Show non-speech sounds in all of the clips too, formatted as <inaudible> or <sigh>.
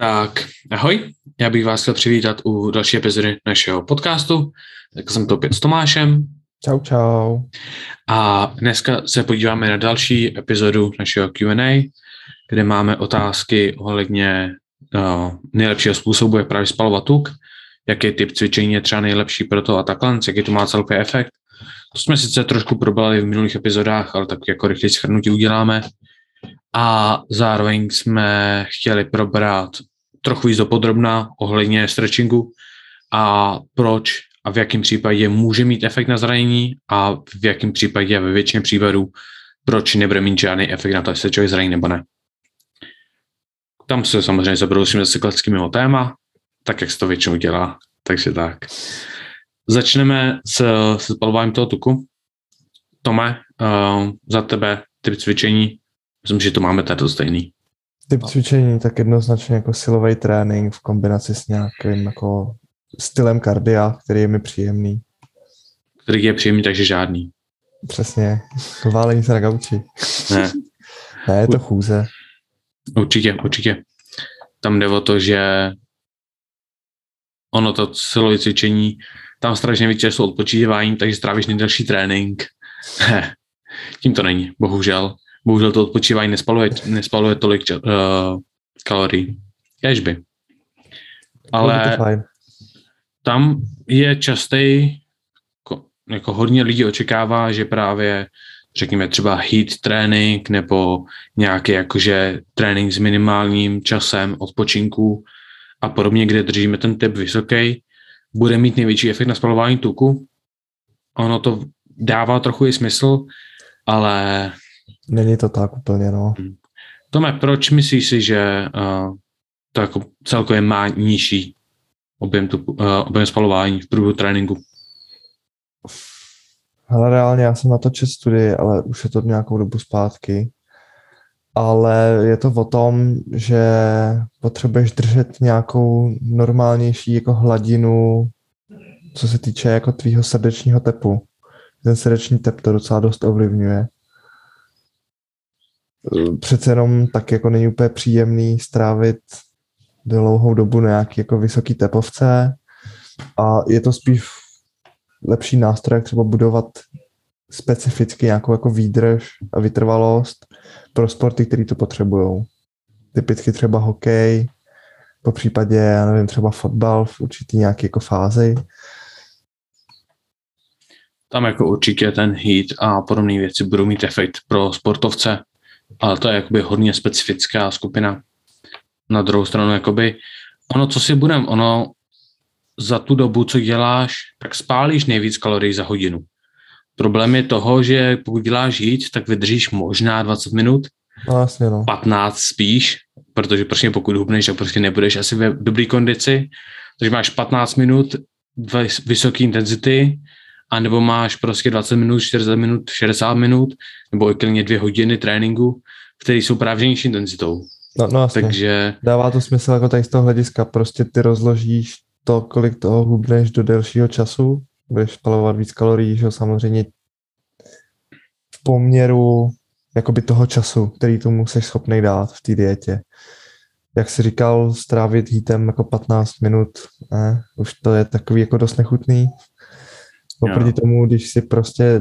Tak, ahoj, já bych vás chtěl přivítat u další epizody našeho podcastu. Tak jsem to opět s Tomášem. Čau, čau. A dneska se podíváme na další epizodu našeho Q&A, kde máme otázky ohledně uh, nejlepšího způsobu, jak právě spalovat tuk, jaký typ cvičení je třeba nejlepší pro to a takhle, jaký to má celkový efekt. To jsme sice trošku probrali v minulých epizodách, ale tak jako rychle schrnutí uděláme. A zároveň jsme chtěli probrat trochu víc dopodrobná ohledně stretchingu a proč a v jakém případě může mít efekt na zranění a v jakém případě ve většině případů proč nebude mít žádný efekt na to, jestli člověk zraní nebo ne. Tam se samozřejmě zabrousíme se klasickým mimo téma, tak jak se to většinou dělá, takže tak. Začneme s, s spalováním toho tuku. Tome, uh, za tebe typ cvičení, myslím, že to máme tady stejný. Typ cvičení tak jednoznačně jako silový trénink v kombinaci s nějakým jako stylem kardia, který je mi příjemný. Který je příjemný, takže žádný. Přesně. <laughs> Válení se na gauči. Ne. <laughs> ne, je to chůze. Určitě, určitě. Tam jde o to, že ono to silové cvičení, tam strašně víc času odpočívání, takže strávíš nejdelší trénink. <laughs> Tím to není, bohužel. Bohužel to odpočívání nespaluje, nespaluje tolik uh, kalorií. Kežby. Ale tam je častý, jako, jako hodně lidí očekává, že právě řekněme třeba heat trénink nebo nějaký jakože trénink s minimálním časem odpočinku a podobně, kde držíme ten typ vysoký, bude mít největší efekt na spalování tuku. Ono to dává trochu i smysl, ale... Není to tak úplně, no. Hmm. Tome, proč myslíš si, že uh, to jako celkově má nižší objem, tu, uh, objem spalování v průběhu tréninku? Hele, reálně já jsem na to čet studii, ale už je to nějakou dobu zpátky. Ale je to o tom, že potřebuješ držet nějakou normálnější jako hladinu, co se týče jako tvýho srdečního tepu. Ten srdeční tep to docela dost ovlivňuje. Přece jenom tak jako není úplně příjemný strávit dlouhou dobu na nějaký jako vysoký tepovce a je to spíš lepší nástroj, jak třeba budovat specificky nějakou jako výdrž a vytrvalost pro sporty, které to potřebují. Typicky třeba hokej, po případě, já nevím, třeba fotbal v určitý nějaký jako fázi. Tam jako určitě ten heat a podobné věci budou mít efekt pro sportovce, ale to je jakoby hodně specifická skupina. Na druhou stranu, jakoby, ono, co si budem, ono za tu dobu, co děláš, tak spálíš nejvíc kalorií za hodinu. Problém je toho, že pokud děláš jít, tak vydržíš možná 20 minut, no, vlastně no. 15 spíš, protože prostě pokud hubneš, tak prostě nebudeš asi ve dobré kondici, takže máš 15 minut vysoké intenzity, anebo máš prostě 20 minut, 40 minut, 60 minut, nebo i klidně dvě hodiny tréninku, které jsou právě nižší intenzitou. No, no jasně. Takže... Dává to smysl jako tady z toho hlediska, prostě ty rozložíš to, kolik toho hubneš do delšího času, budeš spalovat víc kalorií, že samozřejmě v poměru jakoby toho času, který tomu jsi schopný dát v té dietě. Jak jsi říkal, strávit hitem jako 15 minut, ne, už to je takový jako dost nechutný. Oproti tomu, když si prostě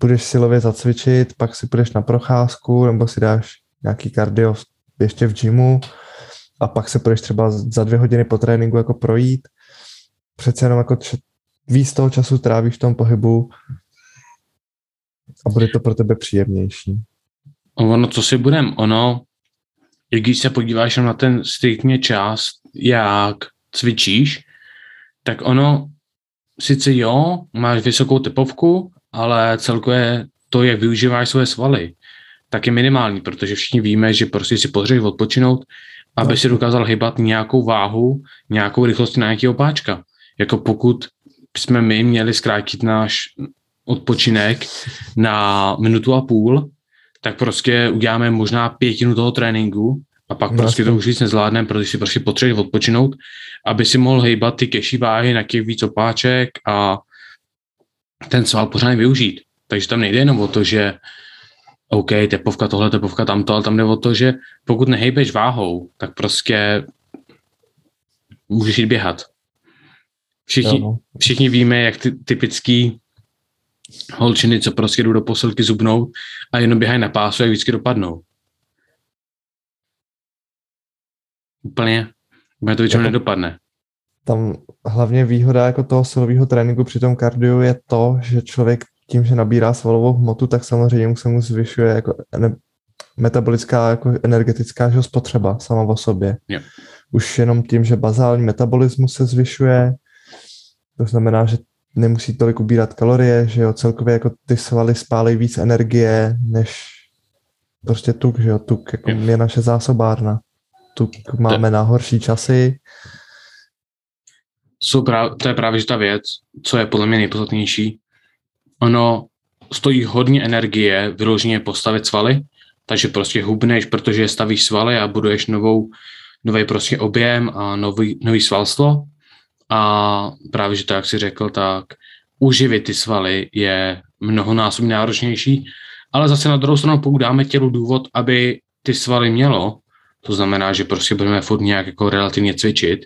budeš silově zacvičit, pak si půjdeš na procházku, nebo si dáš nějaký kardio ještě v gymu a pak se půjdeš třeba za dvě hodiny po tréninku jako projít, přece jenom jako tři, víc toho času trávíš v tom pohybu a bude to pro tebe příjemnější. Ono, co si budem, ono, i když se podíváš na ten striktně čas, jak cvičíš, tak ono, sice jo, máš vysokou tepovku, ale celkově to, jak využíváš své svaly, tak je minimální, protože všichni víme, že prostě si potřebuješ odpočinout, aby si dokázal hybat nějakou váhu, nějakou rychlost na nějakého páčka jako pokud jsme my měli zkrátit náš odpočinek na minutu a půl, tak prostě uděláme možná pětinu toho tréninku a pak no, prostě to už víc nezvládneme, protože si prostě potřebuješ odpočinout, aby si mohl hejbat ty keší váhy na těch víc opáček a ten sval pořádně využít. Takže tam nejde jenom o to, že OK, tepovka tohle, tepovka tamto, ale tam jde o to, že pokud nehejbeš váhou, tak prostě můžeš jít běhat. Všichni, no. všichni víme, jak ty typický holčiny, co prostě jdou do posilky zubnou a jenom běhají na pásu, jak vždycky dopadnou. Úplně. Úplně to většinou jako, nedopadne. Tam hlavně výhoda jako toho silového tréninku při tom kardiu je to, že člověk tím, že nabírá svalovou hmotu, tak samozřejmě mu se mu zvyšuje jako metabolická, jako energetická že spotřeba sama o sobě. Yeah. Už jenom tím, že bazální metabolismus se zvyšuje, to znamená, že nemusí tolik ubírat kalorie, že jo, celkově jako ty svaly spálí víc energie, než prostě tuk, že jo, tuk jako je naše zásobárna. Tuk máme na horší časy. Jsou práv, to je právě ta věc, co je podle mě nejpodstatnější. Ono stojí hodně energie vyloženě postavit svaly, takže prostě hubneš, protože stavíš svaly a buduješ novou, nový prostě objem a nový, nový svalstvo a právě, že to, jak jsi řekl, tak uživit ty svaly je mnohonásobně náročnější, ale zase na druhou stranu, pokud dáme tělu důvod, aby ty svaly mělo, to znamená, že prostě budeme furt nějak jako relativně cvičit,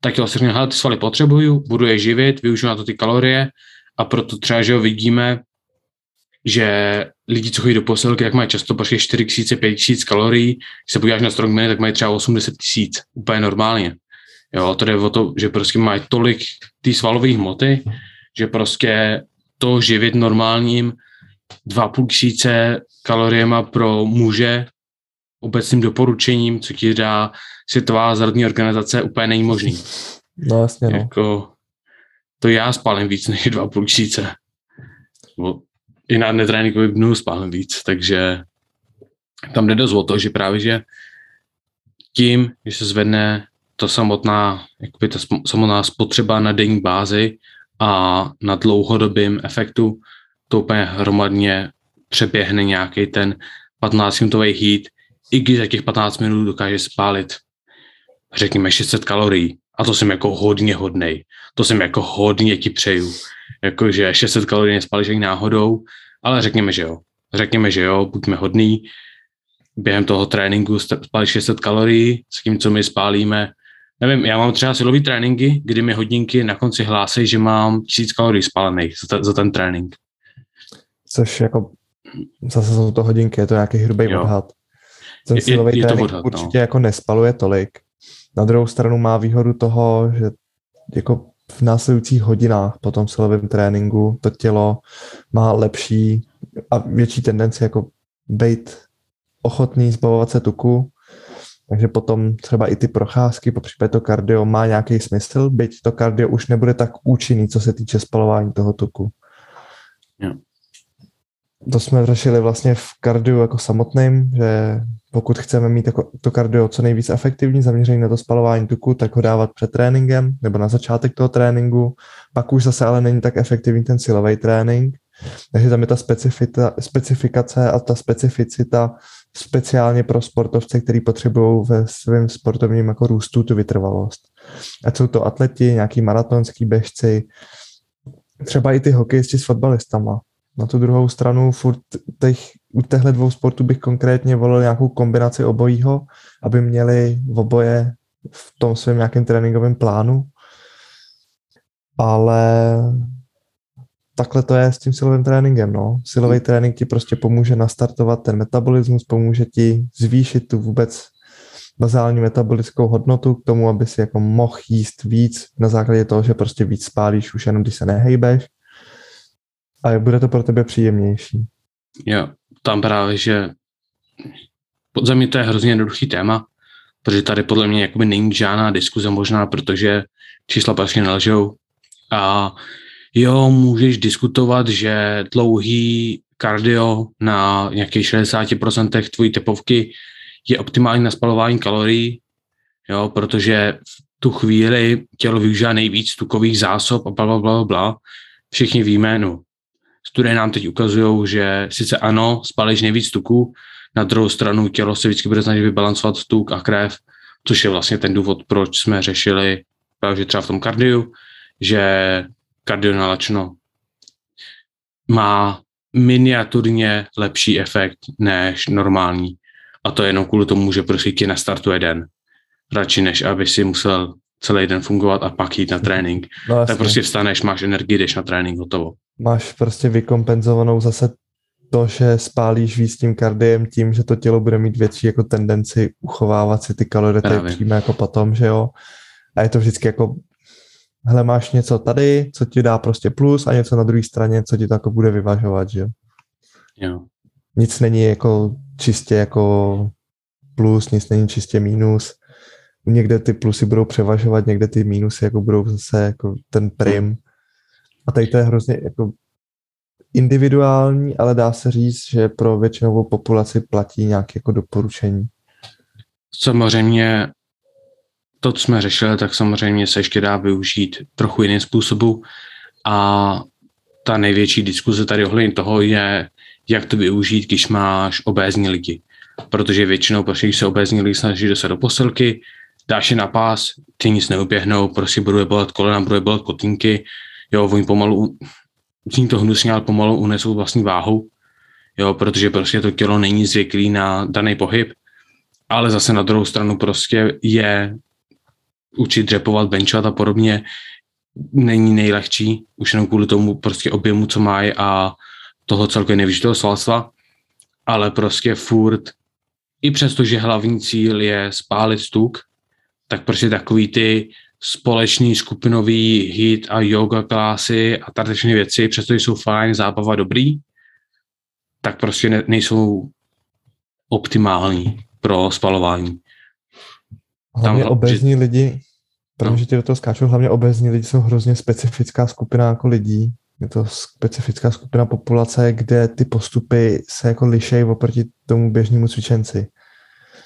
tak jo, si řekne, ty svaly potřebuju, budu je živit, využiju na to ty kalorie a proto třeba, že jo, vidíme, že lidi, co chodí do posilky, tak mají často prostě 4 000, 5 000 kalorií. Když se podíváš na strongmany, tak mají třeba 80 000, úplně normálně. Jo, to jde o to, že prostě mají tolik ty svalové hmoty, že prostě to živit normálním 2,5 tisíce kaloriema pro muže obecným doporučením, co ti dá Světová zdravotní organizace, úplně není možný. No jasně, no. Jako, to já spálím víc než 2,5 tisíce. I na netréninkový dnu spálím víc, takže tam jde dost o to, že právě, že tím, že se zvedne to samotná, jakoby ta samotná spotřeba na denní bázi a na dlouhodobým efektu to úplně hromadně přeběhne nějaký ten 15-minutový heat, i když za těch 15 minut dokáže spálit, řekněme, 600 kalorií. A to jsem jako hodně hodnej. To jsem jako hodně ti přeju. Jakože 600 kalorií nespálíš ani náhodou, ale řekněme, že jo. Řekněme, že jo, buďme hodný. Během toho tréninku spálíš 600 kalorií, s tím, co my spálíme nevím, já mám třeba silový tréninky, kdy mi hodinky na konci hlásí, že mám tisíc kalorií spálených za, za ten trénink. Což jako zase jsou to hodinky, je to nějaký hrubý jo. odhad. Ten silový je, je trénink odhad, určitě no. jako nespaluje tolik. Na druhou stranu má výhodu toho, že jako v následujících hodinách po tom silovém tréninku to tělo má lepší a větší tendenci jako být ochotný zbavovat se tuku takže potom třeba i ty procházky, po případě to kardio má nějaký smysl, byť to kardio už nebude tak účinný, co se týče spalování toho tuku. Yeah. To jsme řešili vlastně v kardiu jako samotným, že pokud chceme mít jako to kardio co nejvíc efektivní, zaměřený na to spalování tuku, tak ho dávat před tréninkem nebo na začátek toho tréninku. Pak už zase ale není tak efektivní ten silový trénink. Takže tam je ta specifikace a ta specificita speciálně pro sportovce, kteří potřebují ve svém sportovním jako růstu tu vytrvalost. A jsou to atleti, nějaký maratonský běžci, třeba i ty hokejisti s fotbalistama. Na tu druhou stranu furt těch, u těchto dvou sportů bych konkrétně volil nějakou kombinaci obojího, aby měli v oboje v tom svém nějakém tréninkovém plánu. Ale takhle to je s tím silovým tréninkem. No. Silový trénink ti prostě pomůže nastartovat ten metabolismus, pomůže ti zvýšit tu vůbec bazální metabolickou hodnotu k tomu, aby si jako mohl jíst víc na základě toho, že prostě víc spálíš už jenom, když se nehejbeš a bude to pro tebe příjemnější. Jo, tam právě, že za mě to je hrozně jednoduchý téma, protože tady podle mě jakoby není žádná diskuze možná, protože čísla prostě nelžou a jo, můžeš diskutovat, že dlouhý kardio na nějakých 60% tvojí tepovky je optimální na spalování kalorií, jo, protože v tu chvíli tělo využívá nejvíc tukových zásob a bla, bla, bla, bla. Všichni víme, no, studie nám teď ukazují, že sice ano, spalíš nejvíc tuku, na druhou stranu tělo se vždycky bude snažit vybalancovat tuk a krev, což je vlastně ten důvod, proč jsme řešili právě třeba v tom kardiu, že kardionalačno má miniaturně lepší efekt než normální. A to jenom kvůli tomu, že prostě ti nastartuje den. Radši než aby si musel celý den fungovat a pak jít na trénink. No, tak prostě vstaneš, máš energii, jdeš na trénink, hotovo. Máš prostě vykompenzovanou zase to, že spálíš víc tím kardiem tím, že to tělo bude mít větší jako tendenci uchovávat si ty kalorie tady přímo jako potom, že jo. A je to vždycky jako hele, máš něco tady, co ti dá prostě plus a něco na druhé straně, co ti to jako bude vyvažovat, že jo. jo. Nic není jako čistě jako plus, nic není čistě minus. Někde ty plusy budou převažovat, někde ty minusy jako budou zase jako ten prim. A tady to je hrozně jako individuální, ale dá se říct, že pro většinovou populaci platí nějaké jako doporučení. Samozřejmě to, co jsme řešili, tak samozřejmě se ještě dá využít trochu jiným způsobu a ta největší diskuze tady ohledně toho je, jak to využít, když máš obézní lidi. Protože většinou, prostě, když se obézní lidi snaží dostat do posilky, dáš je na pás, ty nic neuběhnou, prostě budou je bolet kolena, budou je bolet kotínky, jo, oni pomalu, zní to hnusně, ale pomalu unesou vlastní váhu, jo, protože prostě to tělo není zvyklý na daný pohyb, ale zase na druhou stranu prostě je učit dřepovat, benchovat a podobně. Není nejlehčí, už jenom kvůli tomu prostě objemu, co mají a toho celkově nevyžitého svalstva, ale prostě furt, i přesto, že hlavní cíl je spálit stuk, tak prostě takový ty společný skupinový hit a yoga klasy a tady věci, přestože jsou fajn, zábava dobrý, tak prostě ne, nejsou optimální pro spalování. Hlavně Tam, obezní že... lidi, protože no. ti do toho skáču, hlavně obezní lidi jsou hrozně specifická skupina jako lidí. Je to specifická skupina populace, kde ty postupy se jako lišejí oproti tomu běžnému cvičenci.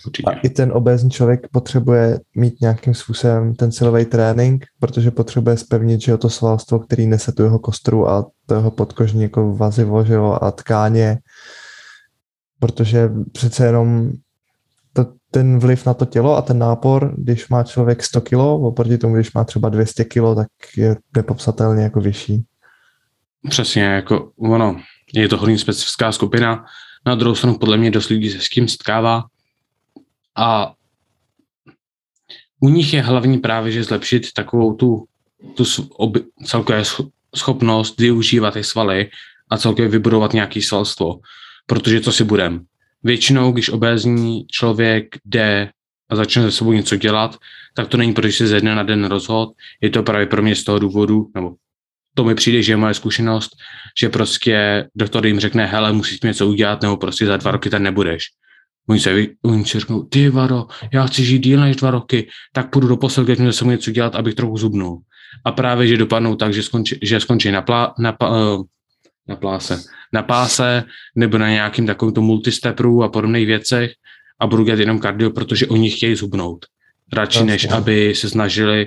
Určitě. A i ten obézní člověk potřebuje mít nějakým způsobem ten silový trénink, protože potřebuje spevnit, že to svalstvo, který nese tu jeho kostru a to jeho podkožní jako vazivo, že jo, a tkáně, protože přece jenom to, ten vliv na to tělo a ten nápor, když má člověk 100 kg, oproti tomu, když má třeba 200 kg, tak je nepopsatelně jako vyšší. Přesně, jako ono, je to hodně specifická skupina, na druhou stranu podle mě dost lidí se s tím setkává, a u nich je hlavní právě, že zlepšit takovou tu, tu oby, celkové schopnost využívat ty svaly a celkově vybudovat nějaký svalstvo. Protože co si budem? Většinou, když obézní člověk jde a začne se sebou něco dělat, tak to není, protože se ze dne na den rozhod. Je to právě pro mě z toho důvodu, nebo to mi přijde, že je moje zkušenost, že prostě doktor jim řekne, hele, musíš něco udělat, nebo prostě za dva roky tam nebudeš. Oni se, oni si řeknou, ty Varo, já chci žít díl než dva roky, tak půjdu do posilky, že se mu něco dělat, abych trochu zubnul. A právě, že dopadnou tak, že skončí, že skončí na, plá, na, uh, na pláse, na páse nebo na nějakým takovýmto multistepru a podobných věcech a budu dělat jenom kardio, protože oni chtějí zubnout. Radši, než aby se snažili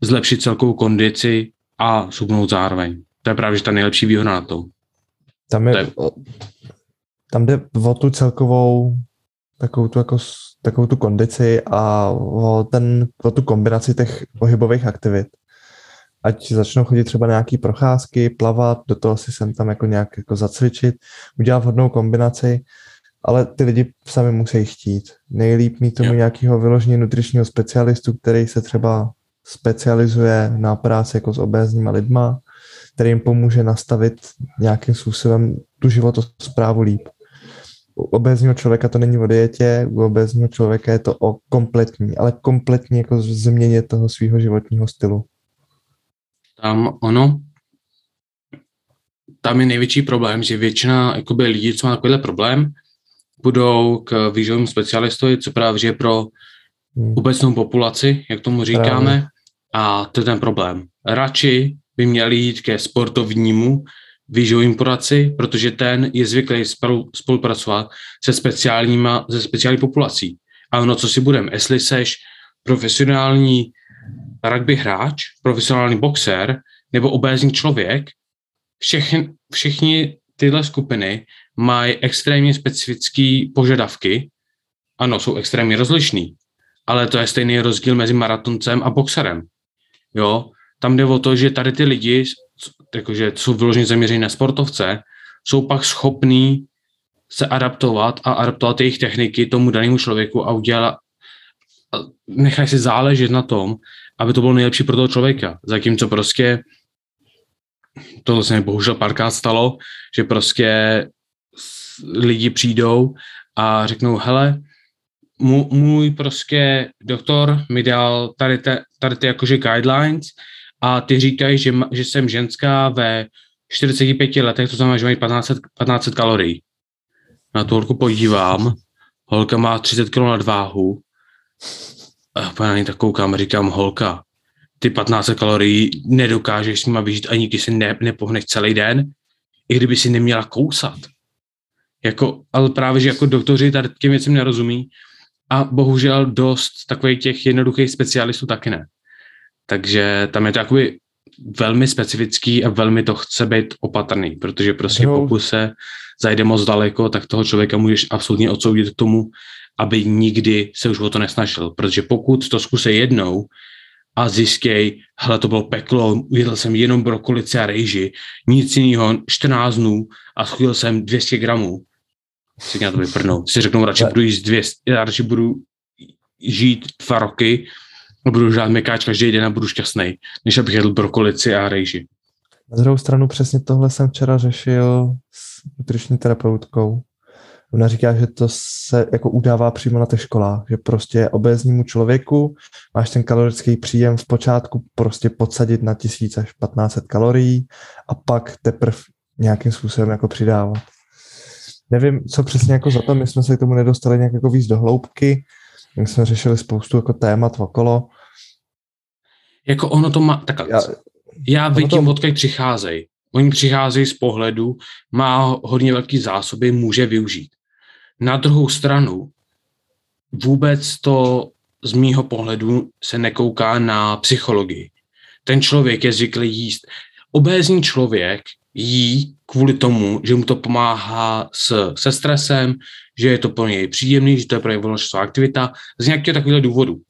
zlepšit celkovou kondici a zubnout zároveň. To je právě ta nejlepší výhoda na tom. Tam, je, to je... tam jde o tu celkovou takovou tu, jako, takovou tu kondici a o, ten, o tu kombinaci těch pohybových aktivit. Ať začnou chodit třeba nějaký procházky, plavat, do toho si sem tam jako nějak jako zacvičit, udělat vhodnou kombinaci, ale ty lidi sami musí chtít. Nejlíp mít tomu nějakého vyloženě nutričního specialistu, který se třeba specializuje na práci jako s obézníma lidma, který jim pomůže nastavit nějakým způsobem tu životosprávu líp u obézního člověka to není o dietě, u obézního člověka je to o kompletní, ale kompletní jako změně toho svého životního stylu. Tam ono, tam je největší problém, že většina jakoby, lidí, co má takovýhle problém, budou k výživovým specialistovi, co právě je pro hmm. obecnou populaci, jak tomu říkáme, právě. a to je ten problém. Radši by měli jít ke sportovnímu, výživovým poradci, protože ten je zvyklý spolu, spolupracovat se speciálníma, se speciální populací. A ono, co si budeme, jestli seš profesionální rugby hráč, profesionální boxer nebo obézní člověk, všechny, všichni tyhle skupiny mají extrémně specifické požadavky. Ano, jsou extrémně rozlišný, ale to je stejný rozdíl mezi maratoncem a boxerem. Jo, tam jde o to, že tady ty lidi jakože jsou vyloženě zaměření na sportovce, jsou pak schopní se adaptovat a adaptovat jejich techniky tomu danému člověku a udělat, nechají si záležet na tom, aby to bylo nejlepší pro toho člověka. Zatímco prostě to se mi bohužel párkrát stalo, že prostě lidi přijdou a řeknou, hele, můj prostě doktor mi dal tady, te, tady ty jakože guidelines a ty říkají, že, že jsem ženská ve 45 letech, to znamená, že mají 1500, 1500 kalorií. Na tu holku podívám, holka má 30 kg nadváhu, a na ní tak koukám a říkám, holka, ty 15 kalorií nedokážeš s nima vyžít ani když si ne, nepohneš celý den, i kdyby si neměla kousat. Jako, ale právě, že jako doktoři tady těm věcem nerozumí a bohužel dost takových těch jednoduchých specialistů taky ne. Takže tam je to jakoby velmi specifický a velmi to chce být opatrný, protože prostě no. pokud se zajde moc daleko, tak toho člověka můžeš absolutně odsoudit k tomu, aby nikdy se už o to nesnažil. Protože pokud to zkusí jednou a zjistěj, hele, to bylo peklo, ujedl jsem jenom brokolici a rejži, nic jiného, 14 dnů a schudil jsem 200 gramů, si na to vyprnou. Si řeknou, radši budu jíst 200, já radši budu žít dva roky budu žát mekáč každý den a budu šťastný, než abych jedl brokolici a rejži. Na druhou stranu přesně tohle jsem včera řešil s nutriční terapeutkou. Ona říká, že to se jako udává přímo na těch školách, že prostě obéznímu člověku máš ten kalorický příjem v počátku prostě podsadit na 1000 až 1500 kalorií a pak teprve nějakým způsobem jako přidávat. Nevím, co přesně jako za to, my jsme se k tomu nedostali nějak jako víc do hloubky, my jsme řešili spoustu jako témat okolo. Jako ono to má, tak já, já vidím, to... odkud přicházejí. Oni přicházejí z pohledu, má hodně velký zásoby, může využít. Na druhou stranu vůbec to z mýho pohledu se nekouká na psychologii. Ten člověk je zvyklý jíst. Obézní člověk jí kvůli tomu, že mu to pomáhá s, se stresem, že je to pro něj příjemný, že to je pro něj volnočasová aktivita, z nějakého takového důvodu.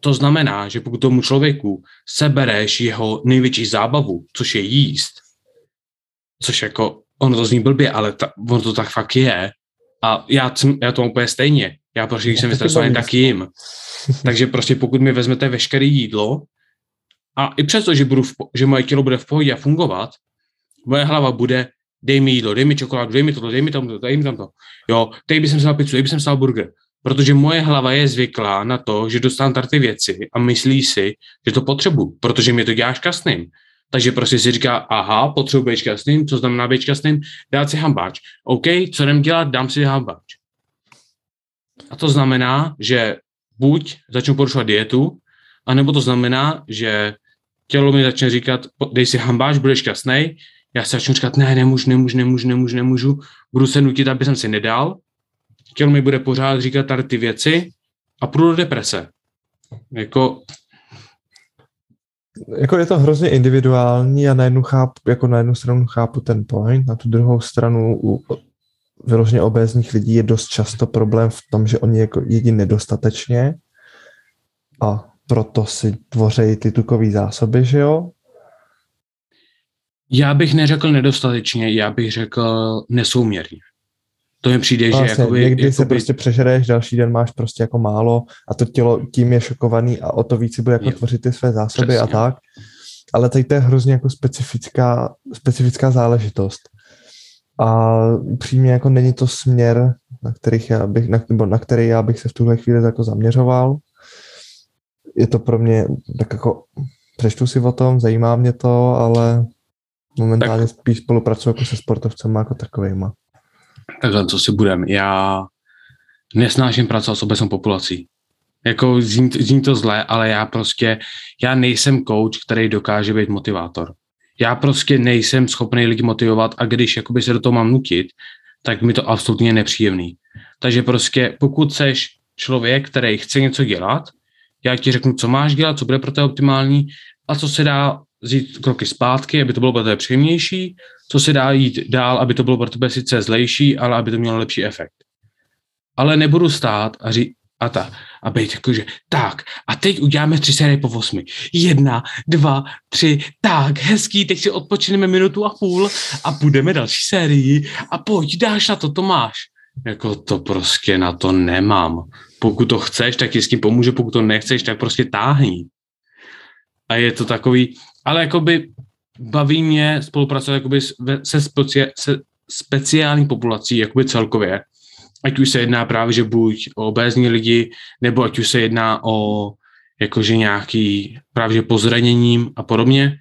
To znamená, že pokud tomu člověku sebereš jeho největší zábavu, což je jíst, což jako, ono to zní blbě, ale ta, ono to tak fakt je, a já, já to mám úplně stejně. Já prostě, když jsem vystresovaný, tak jim. Takže prostě pokud mi vezmete veškeré jídlo, a i přesto, že, budu v, že moje tělo bude v pohodě a fungovat, moje hlava bude, dej mi jídlo, dej mi čokoládu, dej mi toto, dej mi tamto, dej mi tamto. Jo, teď bych jsem pizzu, teď bych jsem burger. Protože moje hlava je zvyklá na to, že dostanu tady ty věci a myslí si, že to potřebuji, protože mě to dělá šťastným. Takže prostě si říká, aha, potřebuji být šťastným, co znamená být šťastným, dát si hambáč. OK, co jdem dělat, dám si hambáč. A to znamená, že buď začnu porušovat dietu, anebo to znamená, že tělo mi začne říkat, dej si hambáč, budeš šťastný. Já se začnu říkat, ne, nemůžu, nemůžu, nemůžu, nemůžu, nemůžu. Budu se nutit, aby jsem si nedal. Tělo mi bude pořád říkat tady ty věci a půjdu do deprese. Jako jako je to hrozně individuální a na jednu, chápu, jako na jednu stranu chápu ten point, na tu druhou stranu u vyloženě obézních lidí je dost často problém v tom, že oni jako jedí nedostatečně a proto si tvoří ty tukové zásoby, že jo? Já bych neřekl nedostatečně, já bych řekl nesouměrně. To mi přijde, vlastně, že jakoby, někdy jakoby... se prostě přežereš, další den máš prostě jako málo a to tělo tím je šokovaný a o to víc si bude jako jo. tvořit ty své zásoby Přesně. a tak. Ale tady to je hrozně jako specifická, specifická záležitost. A přímě jako není to směr, na, kterých já bych, na, nebo na který já bych se v tuhle chvíli jako zaměřoval. Je to pro mě tak jako přečtu si o tom, zajímá mě to, ale momentálně tak. spíš spolupracuji jako se sportovcem jako takovýma takhle, co si budem, já nesnáším pracovat s obecnou populací. Jako zní, zní to zlé, ale já prostě, já nejsem coach, který dokáže být motivátor. Já prostě nejsem schopný lidi motivovat a když jakoby se do toho mám nutit, tak mi to absolutně nepříjemný. Takže prostě pokud seš člověk, který chce něco dělat, já ti řeknu, co máš dělat, co bude pro tebe optimální a co se dá vzít kroky zpátky, aby to bylo pro tebe příjemnější, co se dá jít dál, aby to bylo pro tebe sice zlejší, ale aby to mělo lepší efekt. Ale nebudu stát a říct, a ta, a být jakože, tak, a teď uděláme tři série po osmi. Jedna, dva, tři, tak, hezký, teď si odpočineme minutu a půl a půjdeme další sérii a pojď, dáš na to, to máš. Jako to prostě na to nemám. pokud to chceš, tak ti s tím pomůže, pokud to nechceš, tak prostě táhni. A je to takový, ale jakoby baví mě spolupracovat jakoby se, speci, se speciální populací, jakoby celkově. Ať už se jedná právě, že buď o obézní lidi, nebo ať už se jedná o jakože nějaký právě že pozraněním a podobně,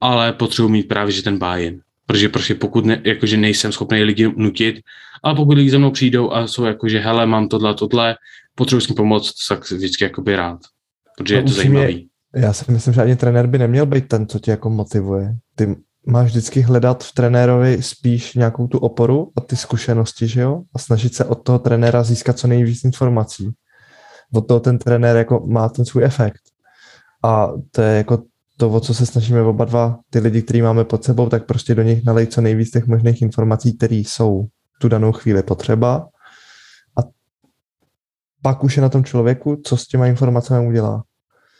ale potřebuji mít právě že ten bájen. Protože prostě pokud ne, jakože nejsem schopný lidi nutit, ale pokud lidi za mnou přijdou a jsou jakože hele, mám tohle, tohle, potřebuji s tím pomoct, tak vždycky jakoby rád. Protože no, je to zajímavý. Já si myslím, že ani trenér by neměl být ten, co tě jako motivuje. Ty máš vždycky hledat v trenérovi spíš nějakou tu oporu a ty zkušenosti, že jo? A snažit se od toho trenéra získat co nejvíc informací. Od toho ten trenér jako má ten svůj efekt. A to je jako to, o co se snažíme oba dva, ty lidi, který máme pod sebou, tak prostě do nich nalej co nejvíc těch možných informací, které jsou tu danou chvíli potřeba. A pak už je na tom člověku, co s těma informacemi udělá.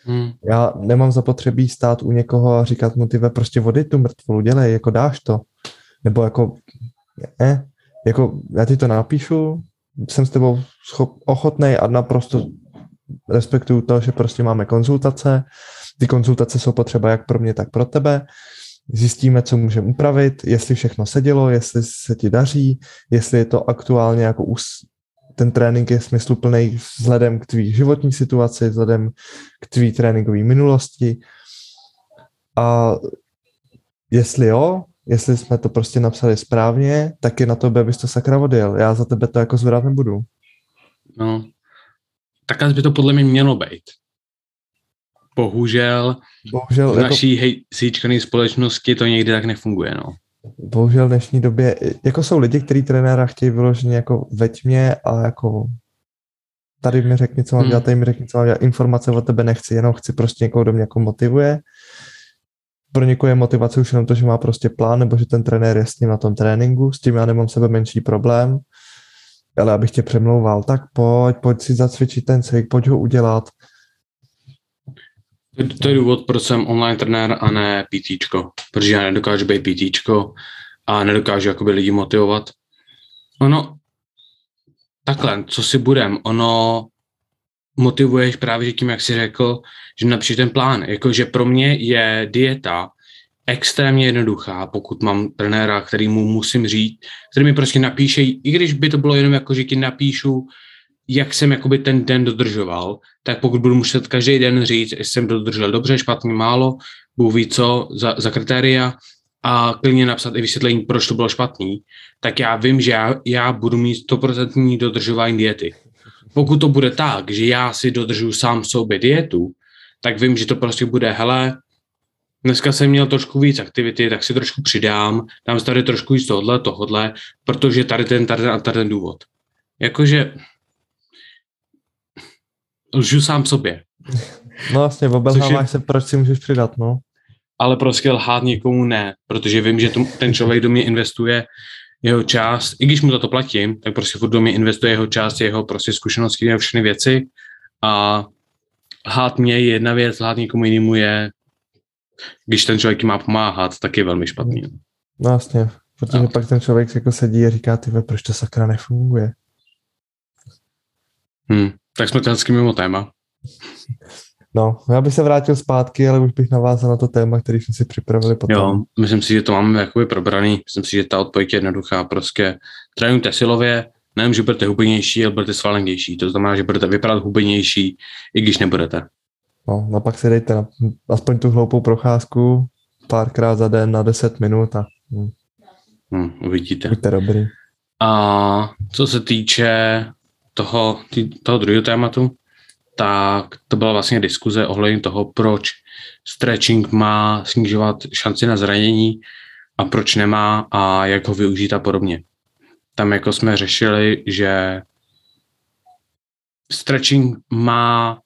Hmm. Já nemám zapotřebí stát u někoho a říkat mu, ty prostě vody tu mrtvolu, dělej, jako dáš to. Nebo jako, ne, jako já ti to napíšu, jsem s tebou schop, ochotný a naprosto respektuju to, že prostě máme konzultace. Ty konzultace jsou potřeba jak pro mě, tak pro tebe. Zjistíme, co můžeme upravit, jestli všechno sedělo, jestli se ti daří, jestli je to aktuálně jako us, ten trénink je smysluplný vzhledem k tvý životní situaci, vzhledem k tvý tréninkové minulosti. A jestli jo, jestli jsme to prostě napsali správně, tak je na to, abys to sakra odjel. Já za tebe to jako zvedat nebudu. No, takhle by to podle mě mělo být. Bohužel, Bohužel v jako- naší jako... hej, společnosti to někdy tak nefunguje, no bohužel v dnešní době, jako jsou lidi, kteří trenéra chtějí vyloženě jako ve tmě a jako tady mi řekni, co mám hmm. dělat, tady mi řekni, co mám dělat, informace o tebe nechci, jenom chci prostě někoho, kdo mě jako motivuje. Pro někoho je motivace už jenom to, že má prostě plán, nebo že ten trenér je s ním na tom tréninku, s tím já nemám sebe menší problém, ale abych tě přemlouval, tak pojď, pojď si zacvičit ten cvik, pojď ho udělat, to je důvod, proč jsem online trenér a ne PT, protože já nedokážu být PT a nedokážu jakoby lidi motivovat. Ono, takhle, co si budem, ono motivuješ právě tím, jak jsi řekl, že například ten plán, jakože pro mě je dieta extrémně jednoduchá, pokud mám trenéra, který mu musím říct, který mi prostě napíše, i když by to bylo jenom jako, že ti napíšu, jak jsem jakoby ten den dodržoval, tak pokud budu muset každý den říct, jestli jsem dodržel dobře, špatně, málo, budu ví co za, za kritéria a klidně napsat i vysvětlení, proč to bylo špatný, tak já vím, že já, já budu mít 100% dodržování diety. Pokud to bude tak, že já si dodržu sám sobě dietu, tak vím, že to prostě bude, hele, dneska jsem měl trošku víc aktivity, tak si trošku přidám, dám si tady trošku víc tohle, tohle, protože tady ten, tady ten, tady ten důvod. Jakože lžu sám sobě. No vlastně, obelháváš se, proč si můžeš přidat, no. Ale prostě lhát někomu ne, protože vím, že ten člověk do mě investuje jeho část, i když mu za to platím, tak prostě furt do mě investuje jeho část, jeho prostě zkušenosti, jeho všechny věci a lhát mě je jedna věc, lhát někomu jinému je, když ten člověk má pomáhat, tak je velmi špatný. No vlastně, protože no. pak ten člověk jako sedí a říká, ty proč to sakra nefunguje. Hmm. Tak jsme hezky mimo téma. No, já bych se vrátil zpátky, ale už bych navázal na to téma, který jsme si připravili potom. Jo, myslím si, že to máme jakoby probraný. Myslím si, že ta odpověď je jednoduchá. Prostě trénujte silově, nevím, že budete hubenější, ale budete svalendější. To znamená, že budete vypadat hubenější, i když nebudete. No, no pak si dejte na, aspoň tu hloupou procházku párkrát za den na 10 minut a hm. Hmm, uvidíte. Buďte dobrý. A co se týče toho, tý, toho druhého tématu, tak to byla vlastně diskuze ohledně toho, proč stretching má snižovat šanci na zranění a proč nemá a jak ho využít a podobně. Tam jako jsme řešili, že stretching má,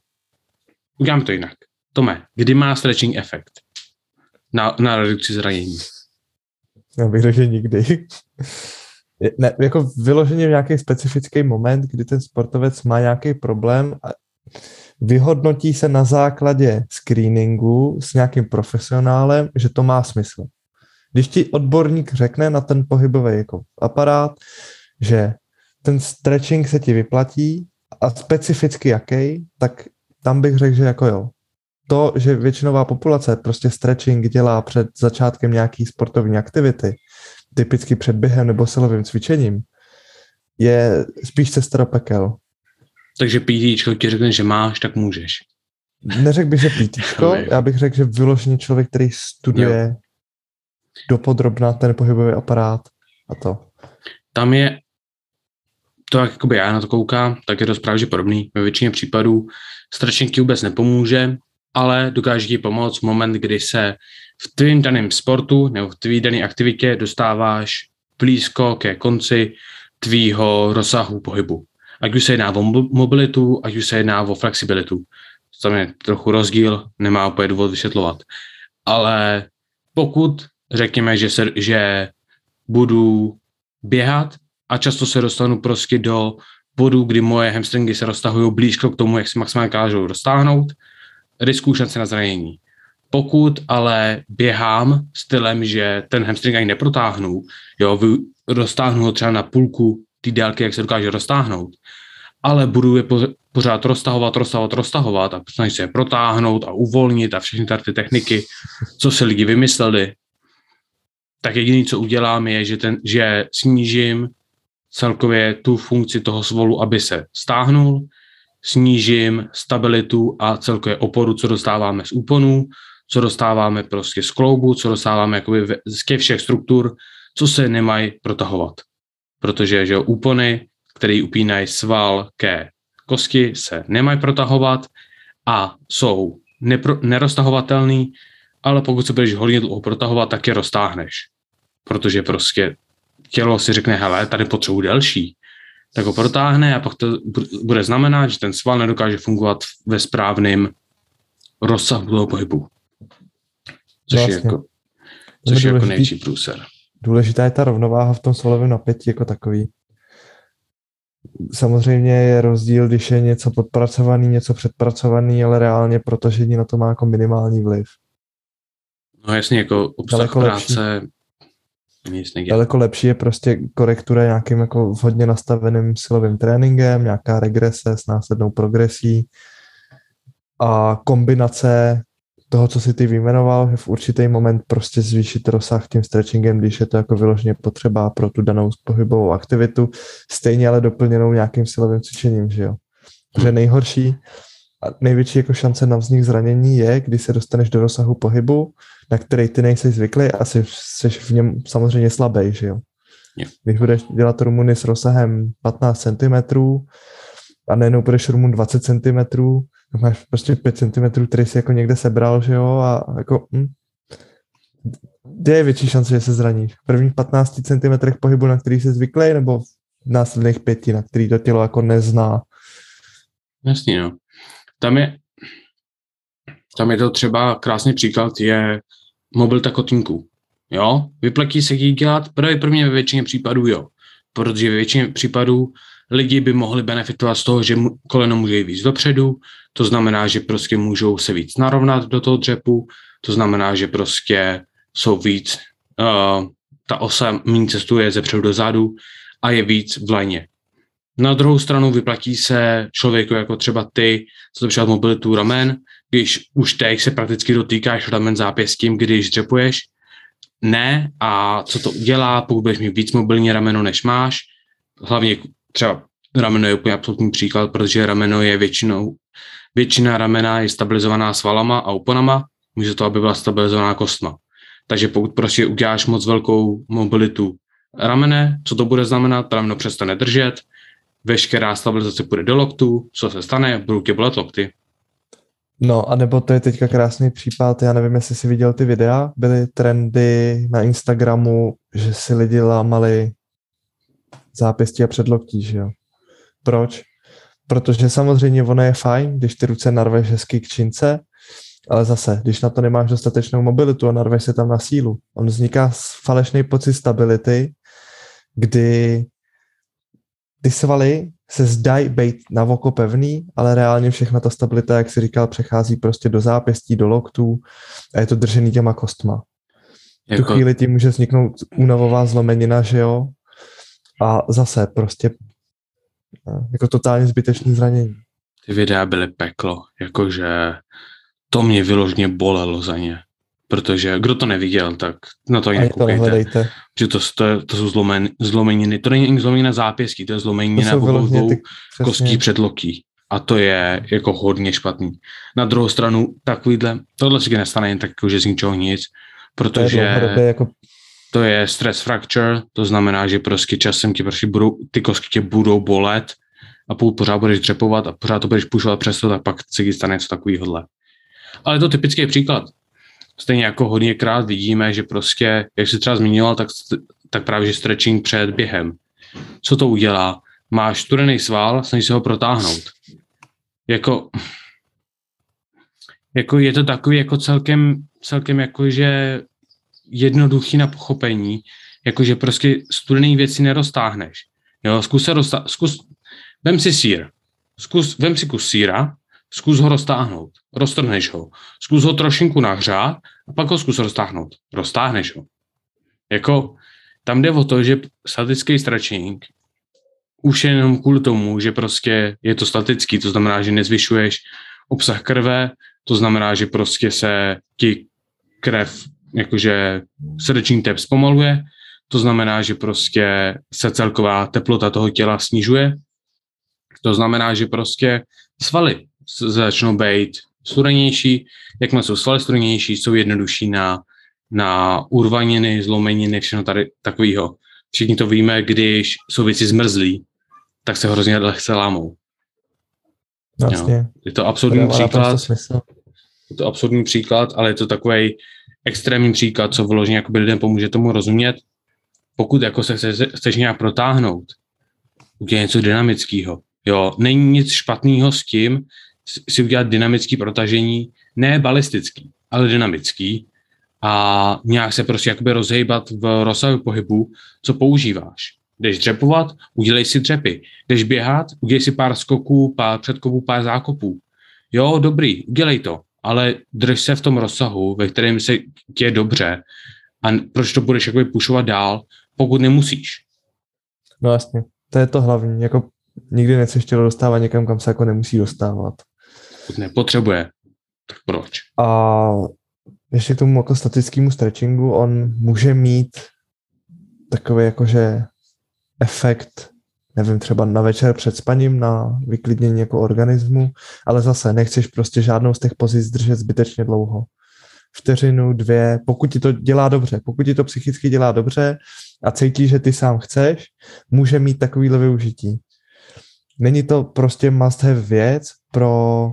udělám to jinak. Tome, kdy má stretching efekt na, na redukci zranění? Já bych řekl, že nikdy ne, jako vyloženě v nějaký specifický moment, kdy ten sportovec má nějaký problém a vyhodnotí se na základě screeningu s nějakým profesionálem, že to má smysl. Když ti odborník řekne na ten pohybový jako aparát, že ten stretching se ti vyplatí, a specificky jaký, tak tam bych řekl, že jako jo. To, že většinová populace prostě stretching dělá před začátkem nějaký sportovní aktivity, typicky před během nebo silovým cvičením, je spíš cesta do pekel. Takže PT ti řekne, že máš, tak můžeš. Neřekl bych, že PT, <laughs> já bych řekl, že vyloženě člověk, který studuje jo. dopodrobná ten pohybový aparát a to. Tam je to, jak jakoby já na to koukám, tak je to právě podobný. Ve většině případů stretching ti vůbec nepomůže, ale dokáže ti pomoct v moment, kdy se v tvým daném sportu nebo v tvý dané aktivitě dostáváš blízko ke konci tvýho rozsahu pohybu. Ať už se jedná o mobilitu, ať už se jedná o flexibilitu. Tam je trochu rozdíl, nemá úplně důvod vysvětlovat. Ale pokud řekněme, že, se, že budu běhat a často se dostanu prostě do bodu, kdy moje hamstringy se roztahují blízko k tomu, jak se maximálně dokážou roztáhnout, riskuju šance na zranění. Pokud ale běhám stylem, že ten hamstring ani neprotáhnu, jo, roztáhnu ho třeba na půlku té délky, jak se dokáže roztáhnout, ale budu je pořád roztahovat, roztahovat, roztahovat a snažit se je protáhnout a uvolnit a všechny ty techniky, co se lidi vymysleli, tak jediné, co udělám, je, že, ten, že snížím celkově tu funkci toho svalu, aby se stáhnul, snížím stabilitu a celkově oporu, co dostáváme z úponů, co dostáváme prostě z kloubu, co dostáváme jakoby z těch všech struktur, co se nemají protahovat. Protože že úpony, které upínají sval ke kosti, se nemají protahovat a jsou nepro, neroztahovatelný, ale pokud se budeš hodně dlouho protahovat, tak je roztáhneš. Protože prostě tělo si řekne, hele, tady potřebuji delší, tak ho protáhne a pak to bude znamenat, že ten sval nedokáže fungovat ve správném rozsahu toho pohybu. Což vlastně. je jako, což je jako největší průser. Důležitá je ta rovnováha v tom svalovém napětí jako takový. Samozřejmě je rozdíl, když je něco podpracovaný, něco předpracovaný, ale reálně protože na to má jako minimální vliv. No jasně, jako obsah práce lepší nic Daleko lepší je prostě korektura nějakým jako vhodně nastaveným silovým tréninkem, nějaká regrese s následnou progresí a kombinace toho, co si ty vyjmenoval, že v určitý moment prostě zvýšit rozsah tím stretchingem, když je to jako vyloženě potřeba pro tu danou pohybovou aktivitu, stejně ale doplněnou nějakým silovým cvičením, že jo. Protože nejhorší a největší jako šance na vznik zranění je, když se dostaneš do rozsahu pohybu, na který ty nejsi zvyklý a jsi, jsi v něm samozřejmě slabý, že jo. Když budeš dělat rumuny s rozsahem 15 cm a nejenom budeš rumun 20 cm, máš prostě 5 cm, který si jako někde sebral, že jo, a jako hm, kde je větší šance, že se zraníš? V prvních 15 cm pohybu, na který jsi zvyklý, nebo v následných pěti, na který to tělo jako nezná? Jasně, no. Tam je, tam je to třeba krásný příklad, je mobilita kotníků. Jo, vyplatí se jich dělat, právě ve většině případů jo, protože ve většině případů lidi by mohli benefitovat z toho, že koleno může jít víc dopředu, to znamená, že prostě můžou se víc narovnat do toho dřepu, to znamená, že prostě jsou víc, uh, ta osa méně cestuje ze předu do zadu a je víc v léně. Na druhou stranu vyplatí se člověku jako třeba ty, co to mobilitu ramen, když už teď se prakticky dotýkáš ramen zápěstím, když dřepuješ, ne, a co to udělá, pokud budeš mít víc mobilní rameno, než máš, hlavně třeba rameno je úplně absolutní příklad, protože rameno je většinou, většina ramena je stabilizovaná svalama a oponama, může to, aby byla stabilizovaná kostma. Takže pokud prostě uděláš moc velkou mobilitu ramene, co to bude znamenat, rameno přestane držet, veškerá stabilizace půjde do loktu, co se stane, budou tě bolet lokty. No a nebo to je teďka krásný případ, já nevím, jestli jsi viděl ty videa, byly trendy na Instagramu, že si lidi lámali zápěstí a předloktí, že jo. Proč? Protože samozřejmě ono je fajn, když ty ruce narveš hezky k čince, ale zase, když na to nemáš dostatečnou mobilitu a narveš se tam na sílu, on vzniká falešný pocit stability, kdy ty svaly se zdají být na oko pevný, ale reálně všechna ta stabilita, jak si říkal, přechází prostě do zápěstí, do loktů a je to držený těma kostma. Jako... V tu chvíli ti může vzniknout únavová zlomenina, že jo? A zase prostě Jako totálně zbytečný zranění. Ty videa byly peklo, jakože to mě vyložně bolelo za ně. Protože kdo to neviděl, tak na to i nekoukejte. Že to, to, to jsou zlomen, zlomeniny. To není zlomenina zápěstí, to je zlomenina obou dvou kostí předloký. A to je jako hodně špatný. Na druhou stranu, takovýhle, tohle se nestane jen tak, jako, že z ničeho nic, protože to je, jako... to je stress fracture, to znamená, že prostě časem ti prostě budou, ty kostky tě budou bolet a pokud pořád budeš dřepovat a pořád to budeš pušovat přes to, tak pak se ti stane něco takovýhodle. Ale to typický příklad. Stejně jako hodněkrát vidíme, že prostě, jak jsi třeba zmínil, tak, tak právě, že stretching před během. Co to udělá? Máš studený sval, snažíš se ho protáhnout. Jako, jako je to takový jako celkem, celkem jakože jednoduchý na pochopení, jakože prostě studený věci neroztáhneš. Jo, zkus se roztá- zkus, vem si sír, zkus, vem si kus síra, zkus ho roztáhnout, roztrhneš ho, zkus ho trošinku nahřát a pak ho zkus roztáhnout, roztáhneš ho. Jako, tam jde o to, že statický stretching už jenom kvůli tomu, že prostě je to statický, to znamená, že nezvyšuješ obsah krve, to znamená, že prostě se ti krev, jakože srdeční tep zpomaluje, to znamená, že prostě se celková teplota toho těla snižuje, to znamená, že prostě svaly začnou být studenější, jakmile jsou svaly studenější, jsou jednodušší na, na urvaniny, zlomeniny, všechno tady takového. Všichni to víme, když jsou věci zmrzlí, tak se hrozně lehce lámou. Vlastně. Je to absurdní příklad. Je to absurdní příklad, ale je to takový extrémní příklad, co vložně jako lidem pomůže tomu rozumět. Pokud jako se chceš, chceš nějak protáhnout, udělej něco dynamického. Jo, není nic špatného s tím si udělat dynamický protažení, ne balistický, ale dynamický a nějak se prostě jakoby rozhejbat v rozsahu pohybu, co používáš. Jdeš dřepovat, udělej si dřepy. Jdeš běhat, udělej si pár skoků, pár předkopů, pár zákopů. Jo, dobrý, udělej to, ale drž se v tom rozsahu, ve kterém se tě je dobře a proč to budeš jakoby pušovat dál, pokud nemusíš. No jasně, to je to hlavní, jako nikdy nechceš tělo dostávat někam, kam se jako nemusí dostávat. Pokud nepotřebuje, tak proč? A ještě k tomu jako statickému stretchingu, on může mít takový jakože efekt, nevím, třeba na večer před spaním, na vyklidnění jako organismu, ale zase nechceš prostě žádnou z těch pozic držet zbytečně dlouho. Vteřinu, dvě, pokud ti to dělá dobře, pokud ti to psychicky dělá dobře a cítíš, že ty sám chceš, může mít takovýhle využití. Není to prostě must have věc pro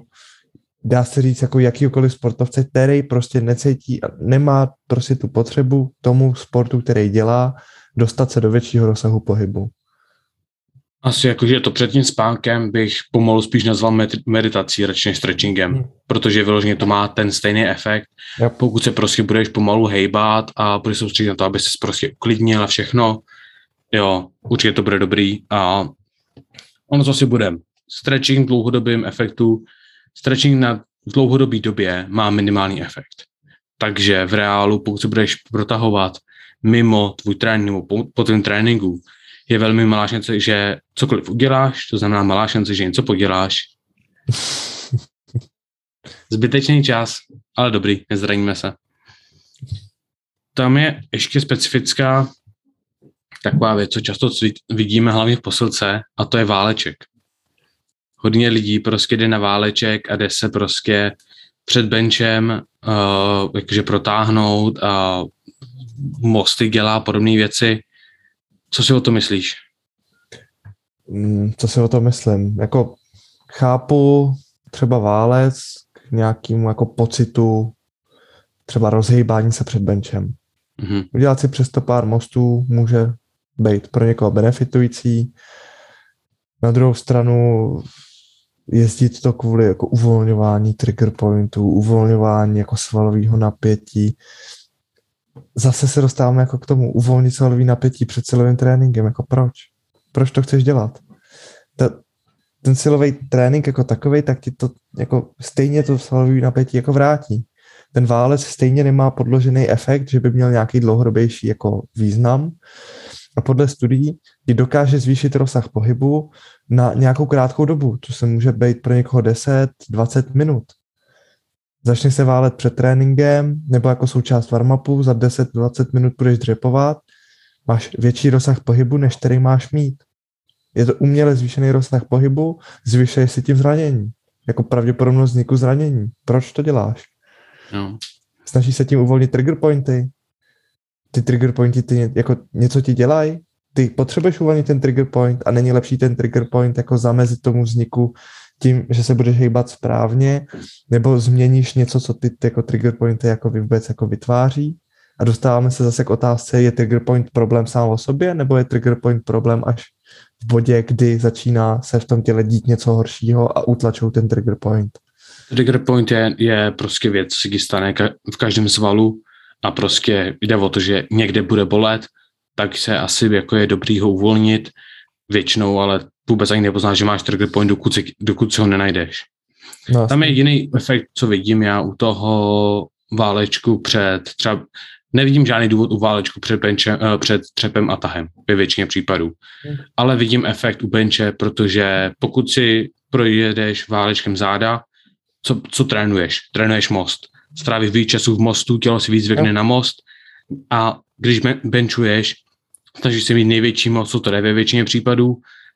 dá se říct jako jakýkoliv sportovce, který prostě necítí a nemá prostě tu potřebu tomu sportu, který dělá, dostat se do většího rozsahu pohybu. Asi jakože to před tím spánkem bych pomalu spíš nazval meditací, radši než stretchingem, hmm. protože vyloženě to má ten stejný efekt. Yep. Pokud se prostě budeš pomalu hejbat a budeš soustředit na to, aby se prostě uklidnil a všechno, jo, určitě to bude dobrý a ono zase bude. Stretching dlouhodobým efektu, stretching na dlouhodobý době má minimální efekt. Takže v reálu, pokud se budeš protahovat mimo tvůj trénink nebo po, po tvém tréninku, je velmi malá šance, že cokoliv uděláš, to znamená malá šance, že něco poděláš. <laughs> Zbytečný čas, ale dobrý, nezraníme se. Tam je ještě specifická taková věc, co často vidíme hlavně v posilce, a to je váleček. Hodně lidí prostě jde na váleček a jde se prostě před benchem uh, jakože protáhnout a mosty dělá podobné věci. Co si o to myslíš? Mm, co si o to myslím? Jako chápu třeba válec k nějakému jako pocitu třeba rozhýbání se před benchem. Mm-hmm. Udělat si přesto pár mostů může být pro někoho benefitující. Na druhou stranu jezdit to kvůli jako uvolňování trigger pointů, uvolňování jako svalového napětí, zase se dostáváme jako k tomu uvolnit svalový napětí před silovým tréninkem. Jako proč? Proč to chceš dělat? Ta, ten silový trénink jako takový, tak ti to jako stejně to svalový napětí jako vrátí. Ten válec stejně nemá podložený efekt, že by měl nějaký dlouhodobější jako význam. A podle studií ti dokáže zvýšit rozsah pohybu, na nějakou krátkou dobu, to se může být pro někoho 10, 20 minut. Začne se válet před tréninkem nebo jako součást warm-upu, za 10-20 minut budeš dřepovat, máš větší rozsah pohybu, než který máš mít. Je to uměle zvýšený rozsah pohybu, zvyšuje si tím zranění. Jako pravděpodobnost vzniku zranění. Proč to děláš? No. Snažíš se tím uvolnit trigger pointy. Ty trigger pointy ty jako něco ti dělají. Ty potřebuješ uvolnit ten trigger point a není lepší ten trigger point jako zamezit tomu vzniku tím, že se budeš hýbat správně, nebo změníš něco, co ty jako trigger pointy jako vůbec jako vytváří. A dostáváme se zase k otázce, je trigger point problém sám o sobě, nebo je trigger point problém až v bodě, kdy začíná se v tom těle dít něco horšího a utlačou ten trigger point. Trigger point je, je prostě věc, co stane v každém svalu a prostě jde o to, že někde bude bolet, tak se asi jako je dobrý ho uvolnit většinou, ale vůbec ani nepoznáš, že máš trigger point, dokud, si, dokud si ho nenajdeš. No, Tam je jiný efekt, co vidím já u toho válečku před třeba Nevidím žádný důvod u válečku před, benče, uh, před třepem a tahem ve většině případů. Hmm. Ale vidím efekt u benče, protože pokud si projedeš válečkem záda, co, co trénuješ? Trénuješ most. Strávíš víc času v mostu, tělo si víc zvykne na most a když benchuješ, snažíš se mít největší moc, co to jde ve většině případů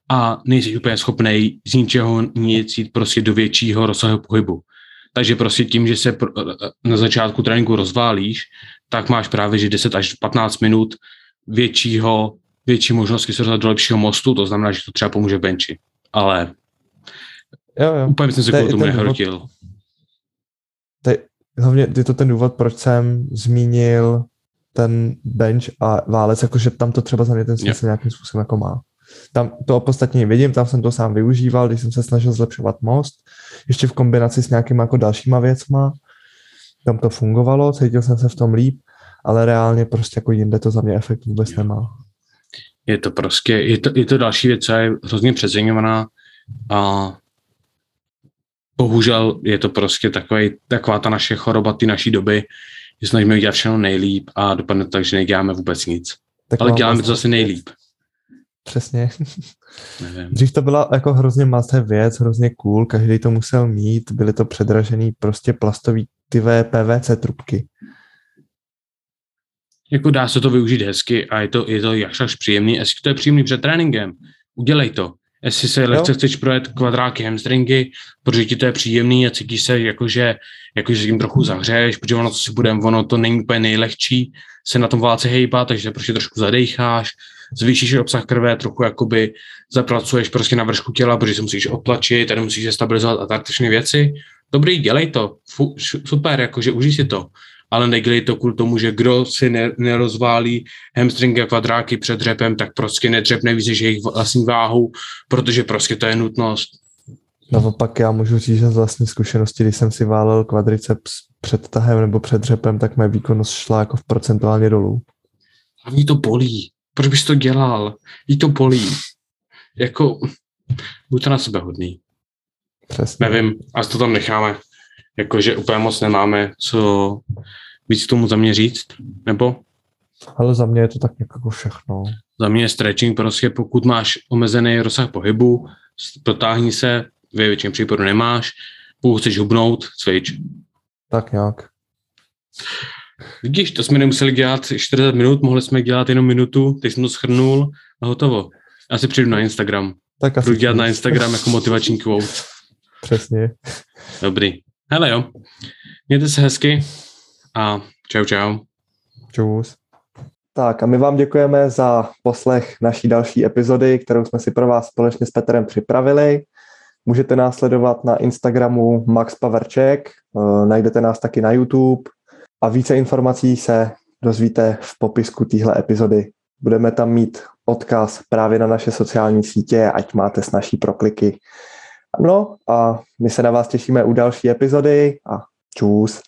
a nejsi úplně schopný z ničeho nic jít prostě do většího rozsahu pohybu. Takže prostě tím, že se na začátku tréninku rozválíš, tak máš právě, že 10 až 15 minut většího, větší možnosti se dostat do lepšího mostu, to znamená, že to třeba pomůže benči. Ale jo, jo. úplně jsem se kvůli tomu nehrotil. hlavně je to ten důvod, proč jsem zmínil ten bench a válec, jakože tam to třeba za mě ten smysl nějakým způsobem jako má. Tam to opodstatně vidím, tam jsem to sám využíval, když jsem se snažil zlepšovat most, ještě v kombinaci s nějakýma jako dalšíma věcma, tam to fungovalo, cítil jsem se v tom líp, ale reálně prostě jako jinde to za mě efekt vůbec nemá. Je to prostě, je to, je to další věc, co je hrozně přeceňovaná a bohužel je to prostě takový, taková ta naše choroba, ty naší doby, že snažíme dělat všechno nejlíp a dopadne to tak, že neděláme vůbec nic. Tak Ale děláme to zase nejlíp. Přesně. Nevím. Dřív to byla jako hrozně must věc, hrozně cool, každý to musel mít, byly to předražený prostě plastový ty PVC trubky. Jako dá se to využít hezky a je to, je to jakž příjemný. Jestli to je příjemný před tréninkem, udělej to. Jestli se lehce chceš projet kvadráky hamstringy, protože ti to je příjemný a cítíš se jakože, jakože tím trochu zahřeješ, protože ono to si bude, ono to není úplně nejlehčí se na tom válce hejbat, takže prostě trošku zadejcháš, zvýšíš obsah krve, trochu jakoby zapracuješ prostě na vršku těla, protože se musíš otlačit, tady musíš se stabilizovat a tak všechny věci. Dobrý, dělej to, Fu, super, jakože užij si to, ale nedělej to kvůli tomu, že kdo si ne, nerozválí hamstringy a kvadráky před dřepem, tak prostě nedřepne víc než jejich vlastní váhu, protože prostě to je nutnost. Naopak já můžu říct, že z vlastní zkušenosti, když jsem si válel kvadriceps před tahem nebo před dřepem, tak moje výkonnost šla jako v procentuálně dolů. A to bolí. Proč bys to dělal? Jí to bolí. Jako, buď to na sebe hodný. Přesně. Nevím, a to tam necháme. Jakože úplně moc nemáme, co víc k tomu za mě říct, nebo? Ale za mě je to tak jako všechno. Za mě je stretching prostě, pokud máš omezený rozsah pohybu, protáhni se, ve většině případů nemáš, pokud chceš hubnout, cvič. Tak nějak. Vidíš, to jsme nemuseli dělat 40 minut, mohli jsme dělat jenom minutu, teď jsem to schrnul a hotovo. Asi přijdu na Instagram. Tak asi Budu dělat na Instagram jako motivační quote. Přesně. Dobrý. Hele jo, mějte se hezky a čau čau. Čus. Tak a my vám děkujeme za poslech naší další epizody, kterou jsme si pro vás společně s Petrem připravili. Můžete nás sledovat na Instagramu Max Paverček, eh, najdete nás taky na YouTube a více informací se dozvíte v popisku téhle epizody. Budeme tam mít odkaz právě na naše sociální sítě, ať máte s naší prokliky. No a my se na vás těšíme u další epizody a čus.